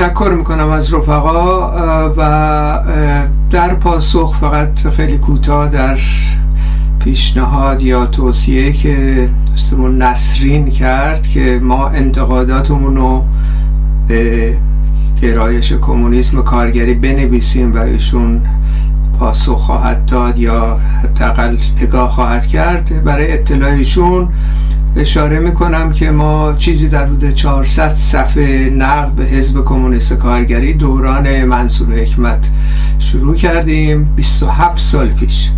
تشکر می‌کنم از رفقا و در پاسخ فقط خیلی کوتاه در پیشنهاد یا توصیه که دوستمون نسرین کرد که ما انتقاداتمون رو به گرایش کمونیسم کارگری بنویسیم و ایشون پاسخ خواهد داد یا حداقل نگاه خواهد کرد. برای اطلاعشون اشاره می‌کنم که ما چیزی در حدود 400 صفحه نقد به حزب کمونیست کارگری دوران منصور حکمت شروع کردیم 27 سال پیش.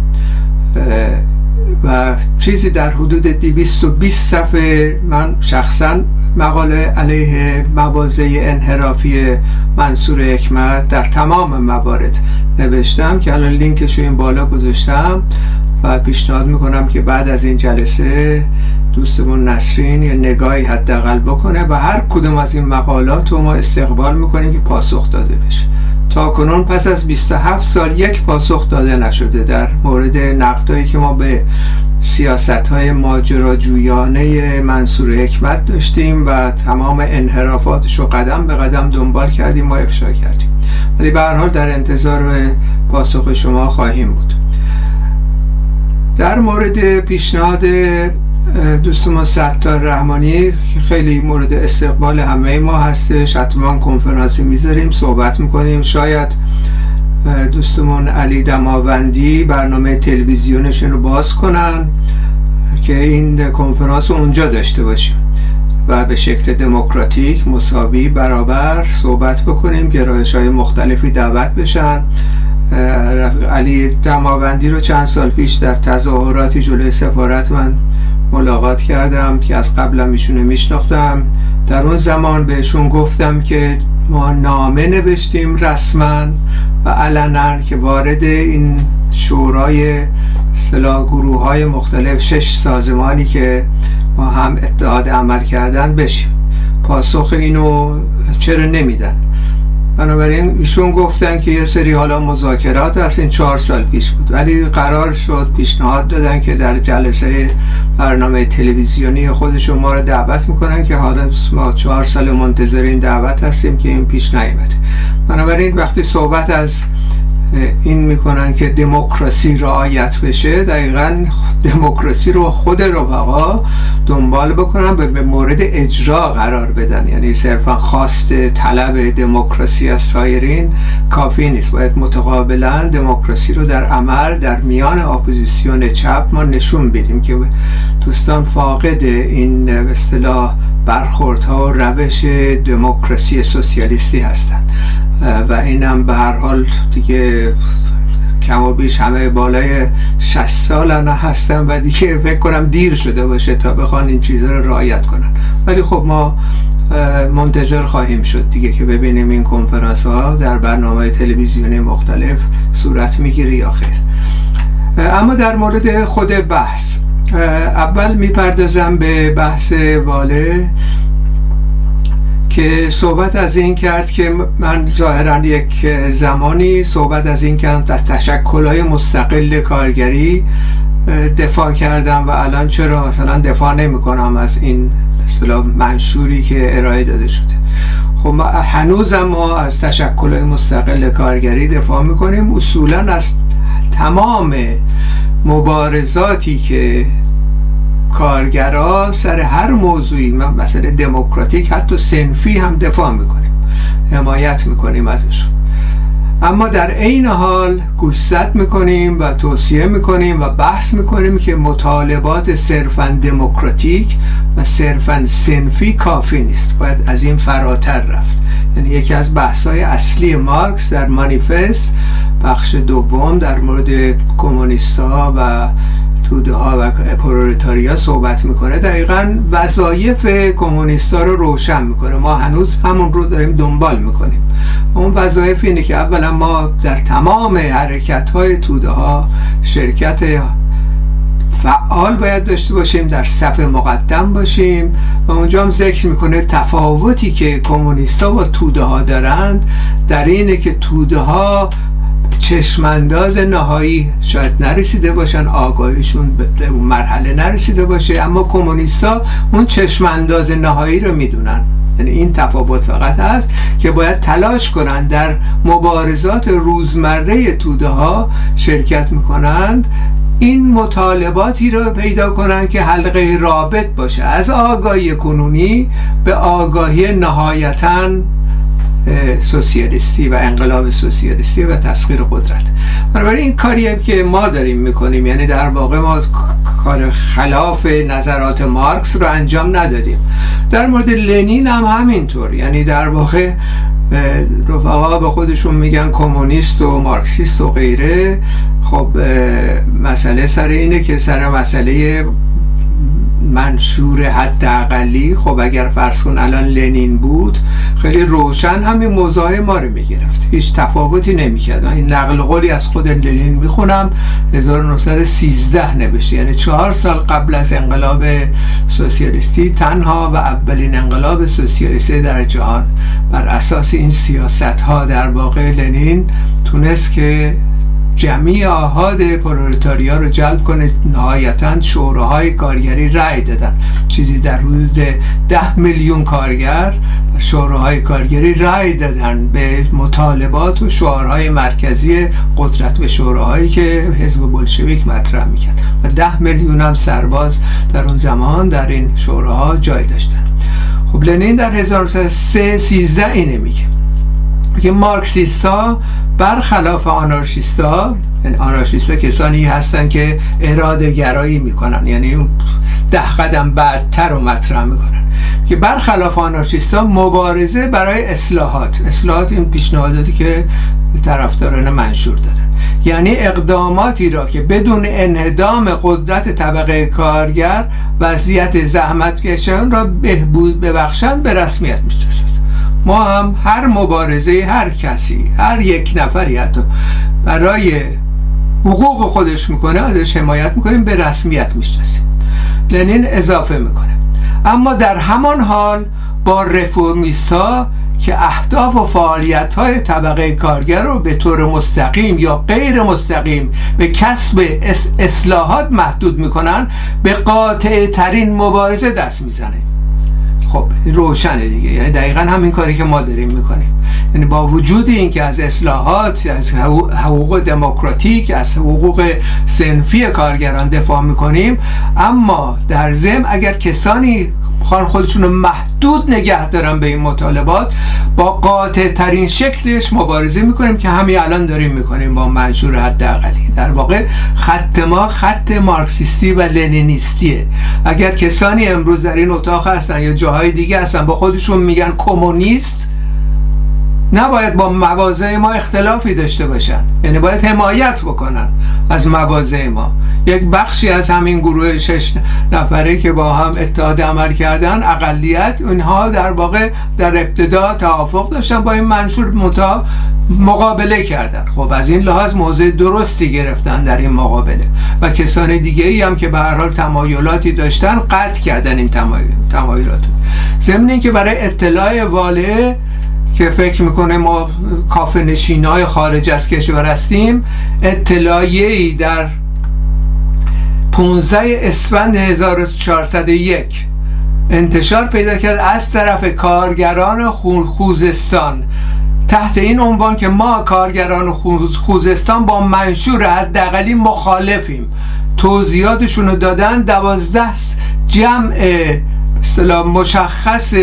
و چیزی در حدود 220 صفحه من شخصا مقاله علیه مواضع انحرافی منصور حکمت در تمام موارد نوشتم که الان لینکش رو این بالا گذاشتم و پیشنهاد می‌کنم که بعد از این جلسه دوستمون نسرین یه نگاهی حداقل بکنه و هر کدوم از این مقالات رو ما استقبال می‌کنیم که پاسخ داده بشه. تا کنون پس از 27 سال یک پاسخ داده نشده در مورد نقدهایی که ما به سیاست های ماجراجویانه منصور حکمت داشتیم و تمام انحرافاتش رو قدم به قدم دنبال کردیم و افشا کردیم. ولی به حال در انتظار پاسخ شما خواهیم بود. در مورد پیشنهاد دوستمان ستار رحمانی خیلی مورد استقبال همه ما هستش. حتما کنفرانسی می‌ذاریم صحبت می‌کنیم. شاید دوستمون علی دماوندی برنامه تلویزیونشون رو باز کنن که این کنفرانس رو اونجا داشته باشیم و به شکل دموکراتیک مساوی برابر صحبت بکنیم گرایش های مختلفی دعوت بشن. علی دماوندی رو چند سال پیش در تظاهراتی جلوی سفارت من ملاقات کردم که از قبلم ایشونو میشناختم. در اون زمان بهشون گفتم که ما نامه نوشتیم رسما و علنا که وارد این شورای اصطلاح گروه های مختلف شش سازمانی که با هم اتحاد عمل کردن بشیم. پاسخ اینو چرا نمیدن؟ بنابراین ایشون گفتن که یه سری حالا مذاکرات از این چهار سال پیش بود. ولی قرار شد پیشنهاد دادن که در جلسه برنامه تلویزیونی خودشون ما رو دعوت می‌کنن که حالا ما چهار سال منتظر این دعوت هستیم که این پیش نیامده بنابراین وقتی صحبت از این می‌کنن که دموکراسی رعایت بشه. دقیقا دموکراسی رو خود رفقا دنبال بکنن به مورد اجرا قرار بدن. یعنی صرفا خواست طلب دموکراسی از سایرین کافی نیست. باید متقابلا دموکراسی رو در عمل در میان اپوزیسیون چپ ما نشون بدیم که دوستان فاقد این اصطلاح برخوردها و روش دموکراسی سوسیالیستی هستند و اینم به هر حال دیگه کم و بیش همه بالای 60 سال انا هستن و دیگه فکر کنم دیر شده باشه تا بخوان این چیزها رو رعایت کنن. ولی خب ما منتظر خواهیم شد دیگه که ببینیم این کنفرانس ها در برنامه تلویزیونی مختلف صورت می‌گیره یا خیر. اما در مورد خود بحث اول می‌پردازم به بحث واله که صحبت از این کرد که من ظاهرا یک زمانی صحبت از این کردم از تشکلهای مستقل کارگری دفاع کردم و الان چرا مثلا دفاع نمی کنم از این اصطلاح منشوری که ارائه داده شده. خب هنوزم ما از تشکل مستقل کارگری دفاع می‌کنیم اصولا از تمام مبارزاتی که کارگرا سر هر موضوعی مثلا دموکراتیک حتی سنفی هم دفاع می‌کنیم حمایت می‌کنیم ازشون. اما در عین حال گوشزد می‌کنیم و توصیه می‌کنیم و بحث می‌کنیم که مطالبات صرفا دموکراتیک و صرفا سنفی کافی نیست. باید از این فراتر رفت. یعنی یکی از بحث اصلی مارکس در مانیفست بخش دوم در مورد کمونیست ها و توده ها و پرولتاریا صحبت می‌کنه دقیقا وظایف کمونیستا رو روشن می‌کنه. ما هنوز همون رو داریم دنبال می‌کنیم. اون وظایف اینه که اولا ما در تمام حرکت های توده ها شرکت فعال باید داشته باشیم در صف مقدم باشیم و اونجا هم ذکر می‌کنه تفاوتی که کمونیستا با توده ها دارند. در اینه که توده ها چشمانداز نهایی شاید نرسیده باشن آگاهیشون به اون مرحله نرسیده باشه. اما کمونیستا اون چشمانداز نهایی رو می‌دونن. یعنی این تفاوت فقط هست که باید تلاش کنند در مبارزات روزمره توده ها شرکت می‌کنند این مطالباتی رو پیدا کنند که حلقه رابط باشه. از آگاهی کنونی به آگاهی نهایتا سوسیالیستی و انقلاب سوسیالیستی و تسخیر قدرت. بنابراین این کاریه که ما داریم می‌کنیم یعنی در واقع ما کار خلاف نظرات مارکس رو انجام ندادیم. در مورد لنین هم همینطور. یعنی در واقع رفقا به خودشون میگن کمونیست و مارکسیست و غیره. خب مسئله سر اینه که سر مسئله منشور حداقلی. خب اگر فرض کن الان لنین بود خیلی روشن همین موضوع ما رو می‌گرفت. هیچ تفاوتی نمی‌کرد. این نقل قولی از خود لنین می‌خونم. 1913 نوشته. یعنی چهار سال قبل از انقلاب سوسیالیستی تنها و اولین انقلاب سوسیالیستی در جهان. بر اساس این سیاست ها در واقع لنین تونست که جمعی آهاد پرولتاریا رو جلب کنه. نهایتا شوراهای کارگری رأی دادن. چیزی در حدود ده میلیون کارگر شوراهای کارگری رأی دادن به مطالبات و شعارهای مرکزی قدرت به شوراهایی که حزب بلشویک مطرح می‌کرد. و ده میلیون هم سرباز در اون زمان در این شوراها جای داشتن. خب لنین در 1313 13 اینه میگه که مارکسیستا برخلاف آنارشیستا یعنی آنارشیستا کسانی هستن که اراده گرایی می‌کنن یعنی ده قدم بعدتر رو مطرح می‌کنن. که برخلاف آنارشیستا مبارزه برای اصلاحات اصلاحات این پیشنهاداتی که طرفداران منشور دادن. یعنی اقداماتی را که بدون انهدام قدرت طبقه کارگر وضعیت زحمتکشان را بهبود ببخشند به رسمیت می‌شناسد ما هم هر مبارزه هر کسی هر یک نفری حتی برای حقوق خودش می‌کنه ازش حمایت می‌کنیم به رسمیت می‌شناسیم لنین اضافه می‌کنه. اما در همان حال با رفرمیست ها که اهداف و فعالیت های طبقه کارگر رو به طور مستقیم یا غیر مستقیم به کسب اصلاحات محدود می‌کنن به قاطع ترین مبارزه دست می‌زنه. خب روشنه دیگه. یعنی دقیقا همین کاری که ما داریم می‌کنیم. یعنی با وجود اینکه از اصلاحات از حقوق دموکراتیک از حقوق سنفی کارگران دفاع می‌کنیم اما در ضمن اگر کسانی خان خودشون رو محدود نگه دارن به این مطالبات. با قاطع ترین شکلش مبارزه می‌کنیم که همین الان داریم می‌کنیم با منشور حداقلی. در واقع خط ما خط مارکسیستی و لنینیستیه. اگر کسانی امروز در این اتاق هستن یا جاهای دیگه هستن با خودشون میگن کمونیست نباید با مواضع ما اختلافی داشته باشن. یعنی باید حمایت بکنن از مواضع ما. یک بخشی از همین گروه شش نفره که با هم اتحاد عمل کردن اقلیت اونها در واقع در ابتدا توافق داشتن با این منشور متا مقابله کردن. خب از این لحاظ موضع درستی گرفتن در این مقابله. و کسان دیگه ای هم که به هر حال تمایلاتی داشتن قطع کردن این تمایلات. ضمن که برای اطلاع واله که فکر می‌کنه ما کافه نشین های خارج از کشور هستیم اطلاعیه ای در 15 اسفند 1401 انتشار پیدا کرد از طرف کارگران خوزستان تحت این عنوان که ما کارگران خوزستان با منشور حداقلی مخالفیم. توضیحاتشون رو دادن دوازده جمع مشخص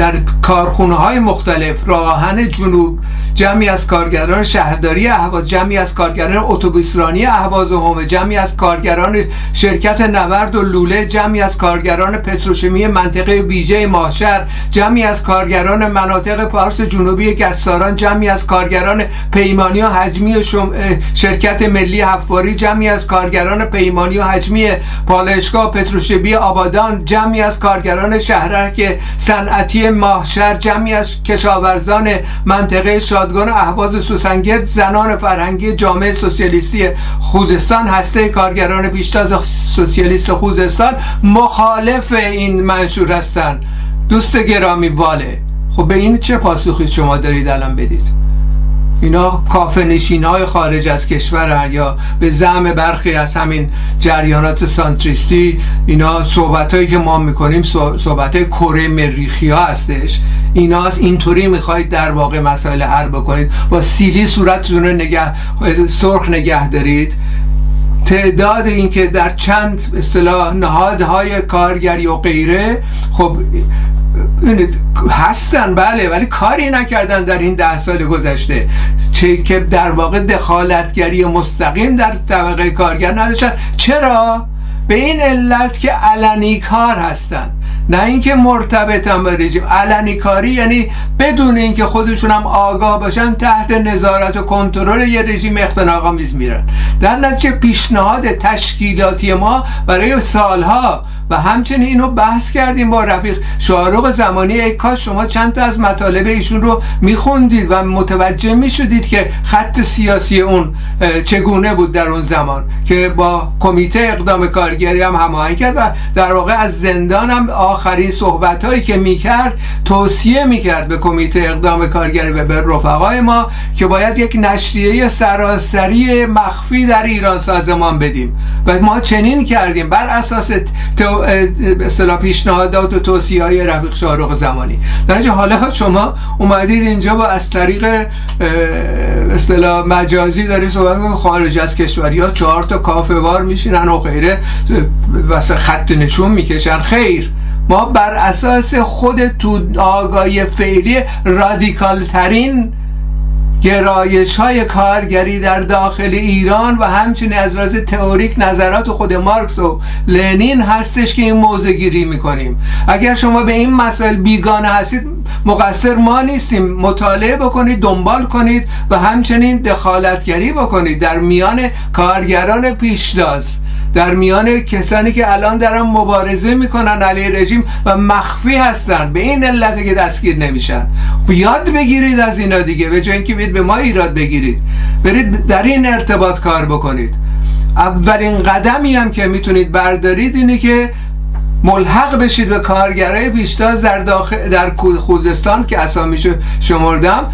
در کارخونه های مختلف راهن جنوب جمعی از کارگران شهرداری اهواز جمعی از کارگران اتوبوسرانی اهواز و همه جمعی از کارگران شرکت نورد و لوله جمعی از کارگران پتروشیمی منطقه ویژه ماشر جمعی از کارگران مناطق پارس جنوبی گچساران جمعی از کارگران پیمانی و حجمی شرکت ملی حفاری جمعی از کارگران پیمانی و حجمی پالایشگاه پتروشیمی آبادان جمعی از کارگران شهرک صنعتی ماهشر جمعی از کشاورزان منطقه شادگان احواز سوسنگرد زنان فرهنگی جامعه سوسیالیستی خوزستان هسته کارگران پیشتاز سوسیالیست خوزستان مخالف این منشور اینا کافه نشین های خارج از کشورن یا به زعم برخی از همین جریانات سانتریستی اینا صحبت هایی که ما می‌کنیم صحبت های کره مریخی ها هستش. اینا اینطوری می‌خواید در واقع مسائل حل بکنید. با سیلی صورتتون رو نگه سرخ نگه دارید. تعداد اینکه در چند اصطلاح نهادهای کارگری و غیره خب هستن بله ولی کاری نکردن در این ده سال گذشته. چه که در واقع دخالتگری مستقیم در طبقه کارگر نداشتن. چرا؟ به این علت که علنی کار هستن. نه اینکه مرتبطن با رژیم. علنی کاری یعنی بدون اینکه خودشون هم آگاه باشن تحت نظارت و کنترل یه رژیم اختناق میرن. در نتیجه پیشنهاد تشکیلاتی ما برای سالها و همچنین اینو بحث کردیم با رفیق شارق زمانی. ای کاش شما چند تا از مطالب ایشون رو میخوندید و متوجه می‌شدید که خط سیاسی اون چگونه بود در اون زمان که با کمیته اقدام کارگری هم هماهنگ کرد و در واقع از زندان هم آخرین صحبت هایی که می‌کرد توصیه می‌کرد به کمیته اقدام کارگری و به رفقای ما که باید یک نشریه سراسری مخفی در ایران سازمان بدیم. و ما چنین کردیم بر اساس اصطلاح پیشنهادات و توصیه های رفیق شارق زمانی. در حالا شما اومدید اینجا با از طریق اصطلاح مجازی داری صحبت خارج از کشوری ها چهار تا کافه وار میشینن و غیره خط نشون می‌کشن. خیر. ما بر اساس خود تو آگاهی فعلی رادیکال ترین گرایش های کارگری در داخل ایران و همچنین از راز تئوریک نظرات خود مارکس و لنین هستش که این موضع گیری می‌کنیم. اگر شما به این مسائل بیگانه هستید مقصر ما نیستیم. مطالعه بکنید دنبال کنید و همچنین دخالتگری بکنید در میان کارگران پیشداز. در میان کسانی که الان دارن مبارزه می‌کنن علیه رژیم و مخفی هستن. به این علت که دستگیر نمیشن. یاد بگیرید از اینا دیگه. به جای اینکه به ما ایراد بگیرید. برید در این ارتباط کار بکنید. اولین قدمی هم که می‌تونید بردارید اینه که ملحق بشید به کارگرای پیشتاز در داخل در خوزستان که اسامیشو شمردم.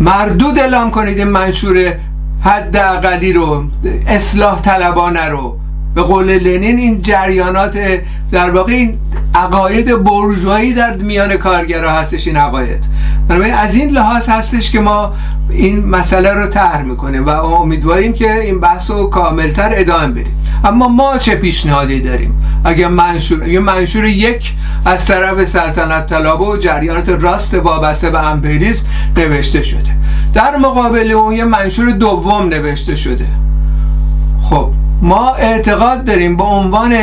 مردود اعلام کنید این منشور حد اقلی رو اصلاح طلبانه رو. به قول لنین این جریانات در واقع این عقاید برجوهایی در میان کارگرها هستش این عقاید. بنابراین از این لحاظ هستش که ما این مسئله رو طرح می‌کنیم و امیدواریم که این بحث رو کاملتر ادامه بدیم. اما ما چه پیشنهادی داریم؟ اگر منشور یه منشور یک از طرف سلطنت طلبه و جریانات راست وابسته به امپریالیسم نوشته شده. در مقابل اون یه منشور دوم نوشته شده. خب ما اعتقاد داریم به عنوان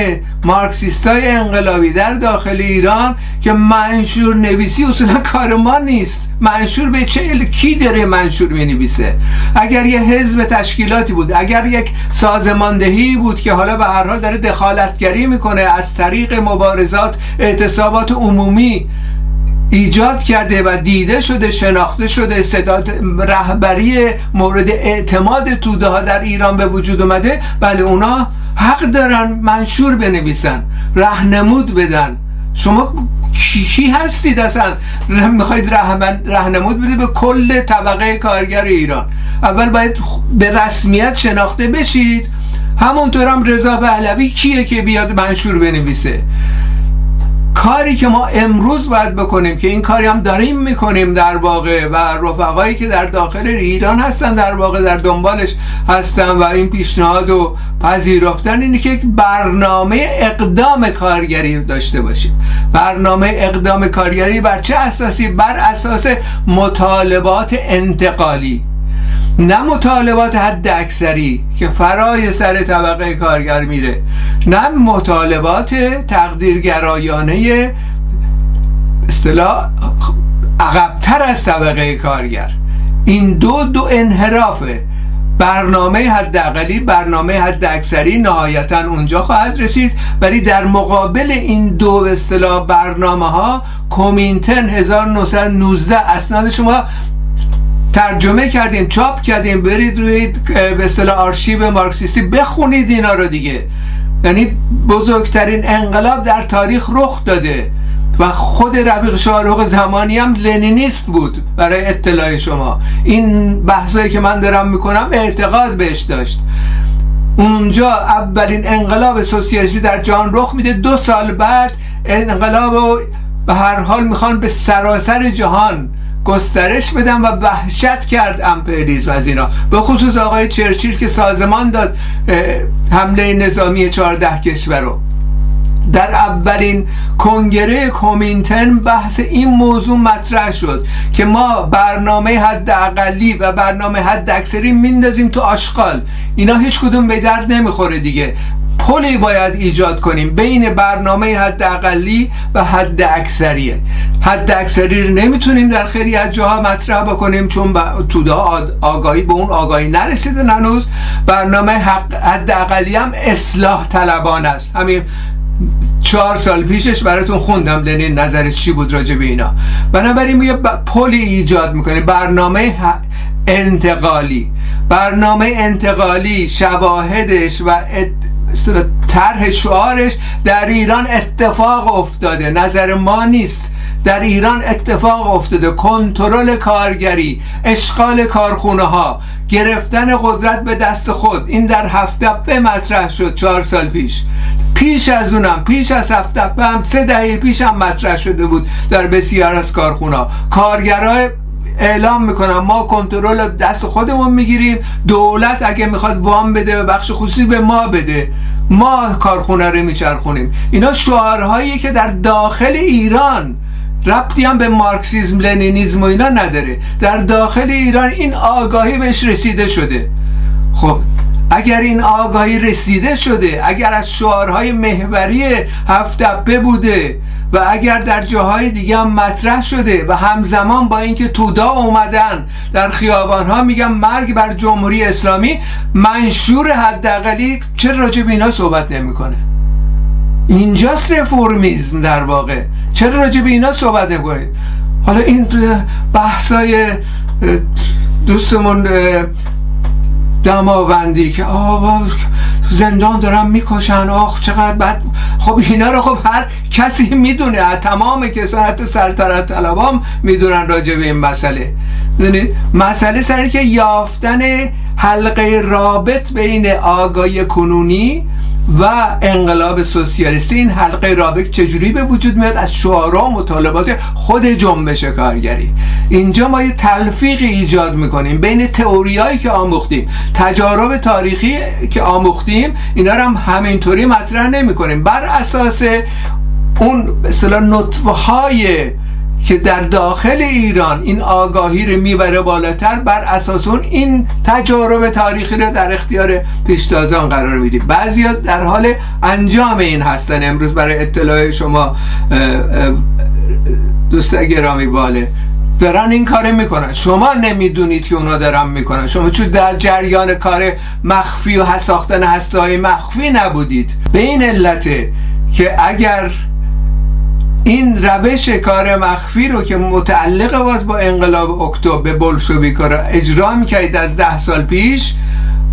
مارکسیستای انقلابی در داخل ایران که منشور نویسی اصولا کار ما نیست. منشور به چه کی داره منشور می نویسه اگر یه حزب تشکیلاتی بود اگر یک سازماندهی بود که حالا به هر حال داره دخالتگری می‌کنه از طریق مبارزات اعتصابات عمومی ایجاد کرده و دیده شده شناخته شده. صدات رهبری مورد اعتماد توده ها در ایران به وجود اومده. بله اونا حق دارن منشور بنویسن رهنمود بدن. شما کی هستید اصلا؟ می‌خواید رهنمود بدید به کل طبقه کارگر ایران. اول باید به رسمیت شناخته بشید. همونطور هم رضا پهلوی کیه که بیاد منشور بنویسه؟ کاری که ما امروز باید بکنیم که این کاری هم داریم می‌کنیم در واقع و رفقایی که در داخل ایران هستن در واقع در دنبالش هستن و این پیشنهاد و پذیرفتن اینه که یک برنامه اقدام کارگری داشته باشیم. برنامه اقدام کارگری بر چه اساسی؟ بر اساس مطالبات انتقالی. نه مطالبات حد اکثری که فرای سر طبقه کارگر میره نه مطالبات تقدیرگرایانه اصطلاح عقبتر از طبقه کارگر. این دو دو انحرافه. برنامه حداقلی برنامه حد اکثری نهایتا اونجا خواهد رسید. ولی در مقابل این دو اصطلاح برنامه ها کومینتن 1919 اسناد شما ترجمه کردیم چاپ کردیم برید روی به اصطلاح آرشیو مارکسیستی بخونید اینا رو دیگه. یعنی بزرگترین انقلاب در تاریخ رخ داده و خود رفیق شاهرخ زمانی هم لنینیست بود برای اطلاع شما. این بحثایی که من دارم می‌کنم اعتقاد بهش داشت. اونجا اولین انقلاب سوسیالیستی در جهان رخ میده. دو سال بعد انقلاب رو به هر حال می‌خوان به سراسر جهان گسترش بدن و وحشت کرد امپریالیسم از اینا به خصوص آقای چرچیل که سازمان داد حمله نظامی 14 کشور رو. در اولین کنگره کومینتن بحث این موضوع مطرح شد که ما برنامه حد اقلی و برنامه حد اکثری میندازیم تو آشغال. اینا هیچ کدوم به درد نمی‌خوره دیگه. پلی باید ایجاد کنیم. بین برنامه حد اقلی و حد اکثریه حد اکثری رو نمی‌تونیم در خیلی از جاها مطرح بکنیم چون توده آگاهی به اون آگاهی نرسیده هنوز. برنامه حد اقلی هم اصلاح طلبان است. همین چهار سال پیشش براتون خوندم. لنین نظرش چی بود راجع به اینا. بنابراین یه پلی ایجاد می‌کنه برنامه انتقالی. برنامه انتقالی شواهدش و طرح شعارش در ایران اتفاق افتاده. نظر ما نیست. در ایران اتفاق افتاده. کنترل کارگری اشغال کارخونه ها گرفتن قدرت به دست خود. این در هفته به مطرح شد چهار سال پیش. پیش از اونم پیش از هفته هم سه دهه پیش هم مطرح شده بود در بسیار از کارخونه ها کارگرای اعلام می‌کنم. ما کنترل دست خودمون می‌گیریم. دولت اگه می‌خواد وام بده به بخش خصوصی به ما بده ما کارخونه رو میچرخونیم. اینا شعارهایی که در داخل ایران ربطی هم به مارکسیزم لنینیزم و اینا نداره. در داخل ایران این آگاهی بهش رسیده شده. خب اگر این آگاهی رسیده شده اگر از شعارهای محوری هفت بوده و اگر در جاهای دیگه هم مطرح شده و همزمان با اینکه تودا اومدن در خیابان ها میگن مرگ بر جمهوری اسلامی منشور حداقلی چرا راجع به اینا صحبت نمی‌کنه؟ اینجاست رفرمیزم در واقع. چرا راجع به اینا صحبت نکنید حالا این بحثای دوستمون دماوندی که آه زندان دارن می‌کشن آخ چقدر بد. خب اینا رو خب هر کسی می‌دونه تمام کسان حتی طلبام می‌دونن راجع به این مسئله. مسئله سری که یافتن حلقه رابط بین آگاهی کنونی و انقلاب سوسیالیستی این حلقه رابط چجوری به وجود میاد؟ از شعارا و مطالبات خود جنبش کارگری. اینجا ما یه تلفیق ایجاد می‌کنیم بین تئوریایی که آموختیم تجارب تاریخی که آموختیم اینا رو هم همینطوری مطرح نمی‌کنیم. بر اساس اون مثلا نطفه های که در داخل ایران این آگاهی رو می‌بره بالاتر بر اساس اون این تجارب تاریخی رو در اختیار پیشتازان قرار میدیم. بعضی در حال انجام این هستن. امروز برای اطلاع شما دوست گرامی باله. دارن این کار می‌کنن. شما نمی‌دونید که اونا دارن می‌کنن. شما چون در جریان کار مخفی و ساختن هسته های مخفی نبودید. به این علته که اگر این روش کار مخفی رو که متعلق باز با انقلاب اکتبر به بلشویکا رو اجرا می‌کردید از ده سال پیش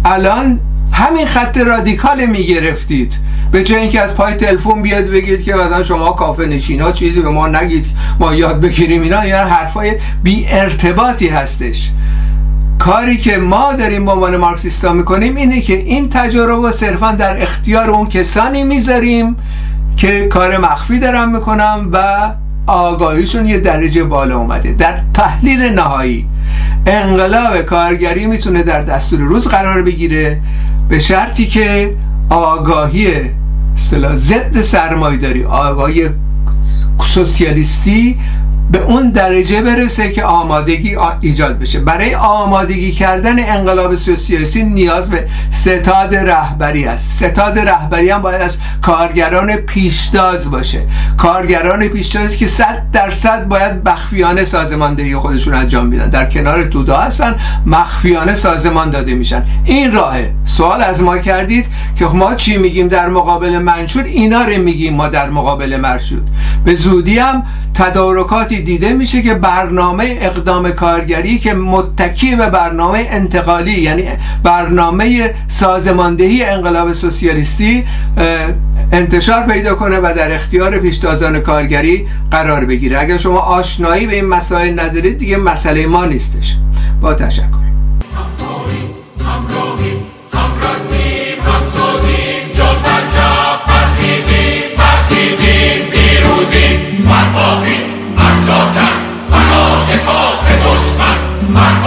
الان همین خط رادیکال می‌گرفتید. به جای اینکه از پای تلفن بیاد بگید که مثلا شما کافه نشینا چیزی به ما نگید ما یاد بگیریم اینا یا حرفای بی ارتباطی هستش. کاری که ما داریم با عنوان مارکسیستا می‌کنیم اینه که این تجارب رو صرفا در اختیار اون کسانی می‌ذاریم که کار مخفی دارم می‌کنم و آگاهیشون یه درجه بالا اومده. در تحلیل نهایی انقلاب کارگری می‌تونه در دستور روز قرار بگیره به شرطی که آگاهی اصطلاح ضد سرمایه داری آگاهی سوسیالیستی به اون درجه برسه که آمادگی ایجاد بشه. برای آمادگی کردن انقلاب سوسیالیستی نیاز به ستاد رهبری است. ستاد رهبری هم باید از کارگران پیشتاز باشه. کارگران پیشتاز که صد درصد باید مخفیانه سازماندهی خودشون انجام میدن در کنار تودا هستن مخفیانه سازمان داده میشن. این راهه. سوال از ما کردید که ما چی میگیم در مقابل منشور؟ اینا رو میگیم ما در مقابل مرشود. به زودی هم تدارکاتی دیده میشه که برنامه اقدام کارگری که متکی به برنامه انتقالی یعنی برنامه سازماندهی انقلاب سوسیالیستی انتشار پیدا کنه و در اختیار پیشتازان کارگری قرار بگیره. اگر شما آشنایی به این مسائل ندارید دیگه مسئله ما نیستش. با تشکر. شدن برای کاخ دشمن من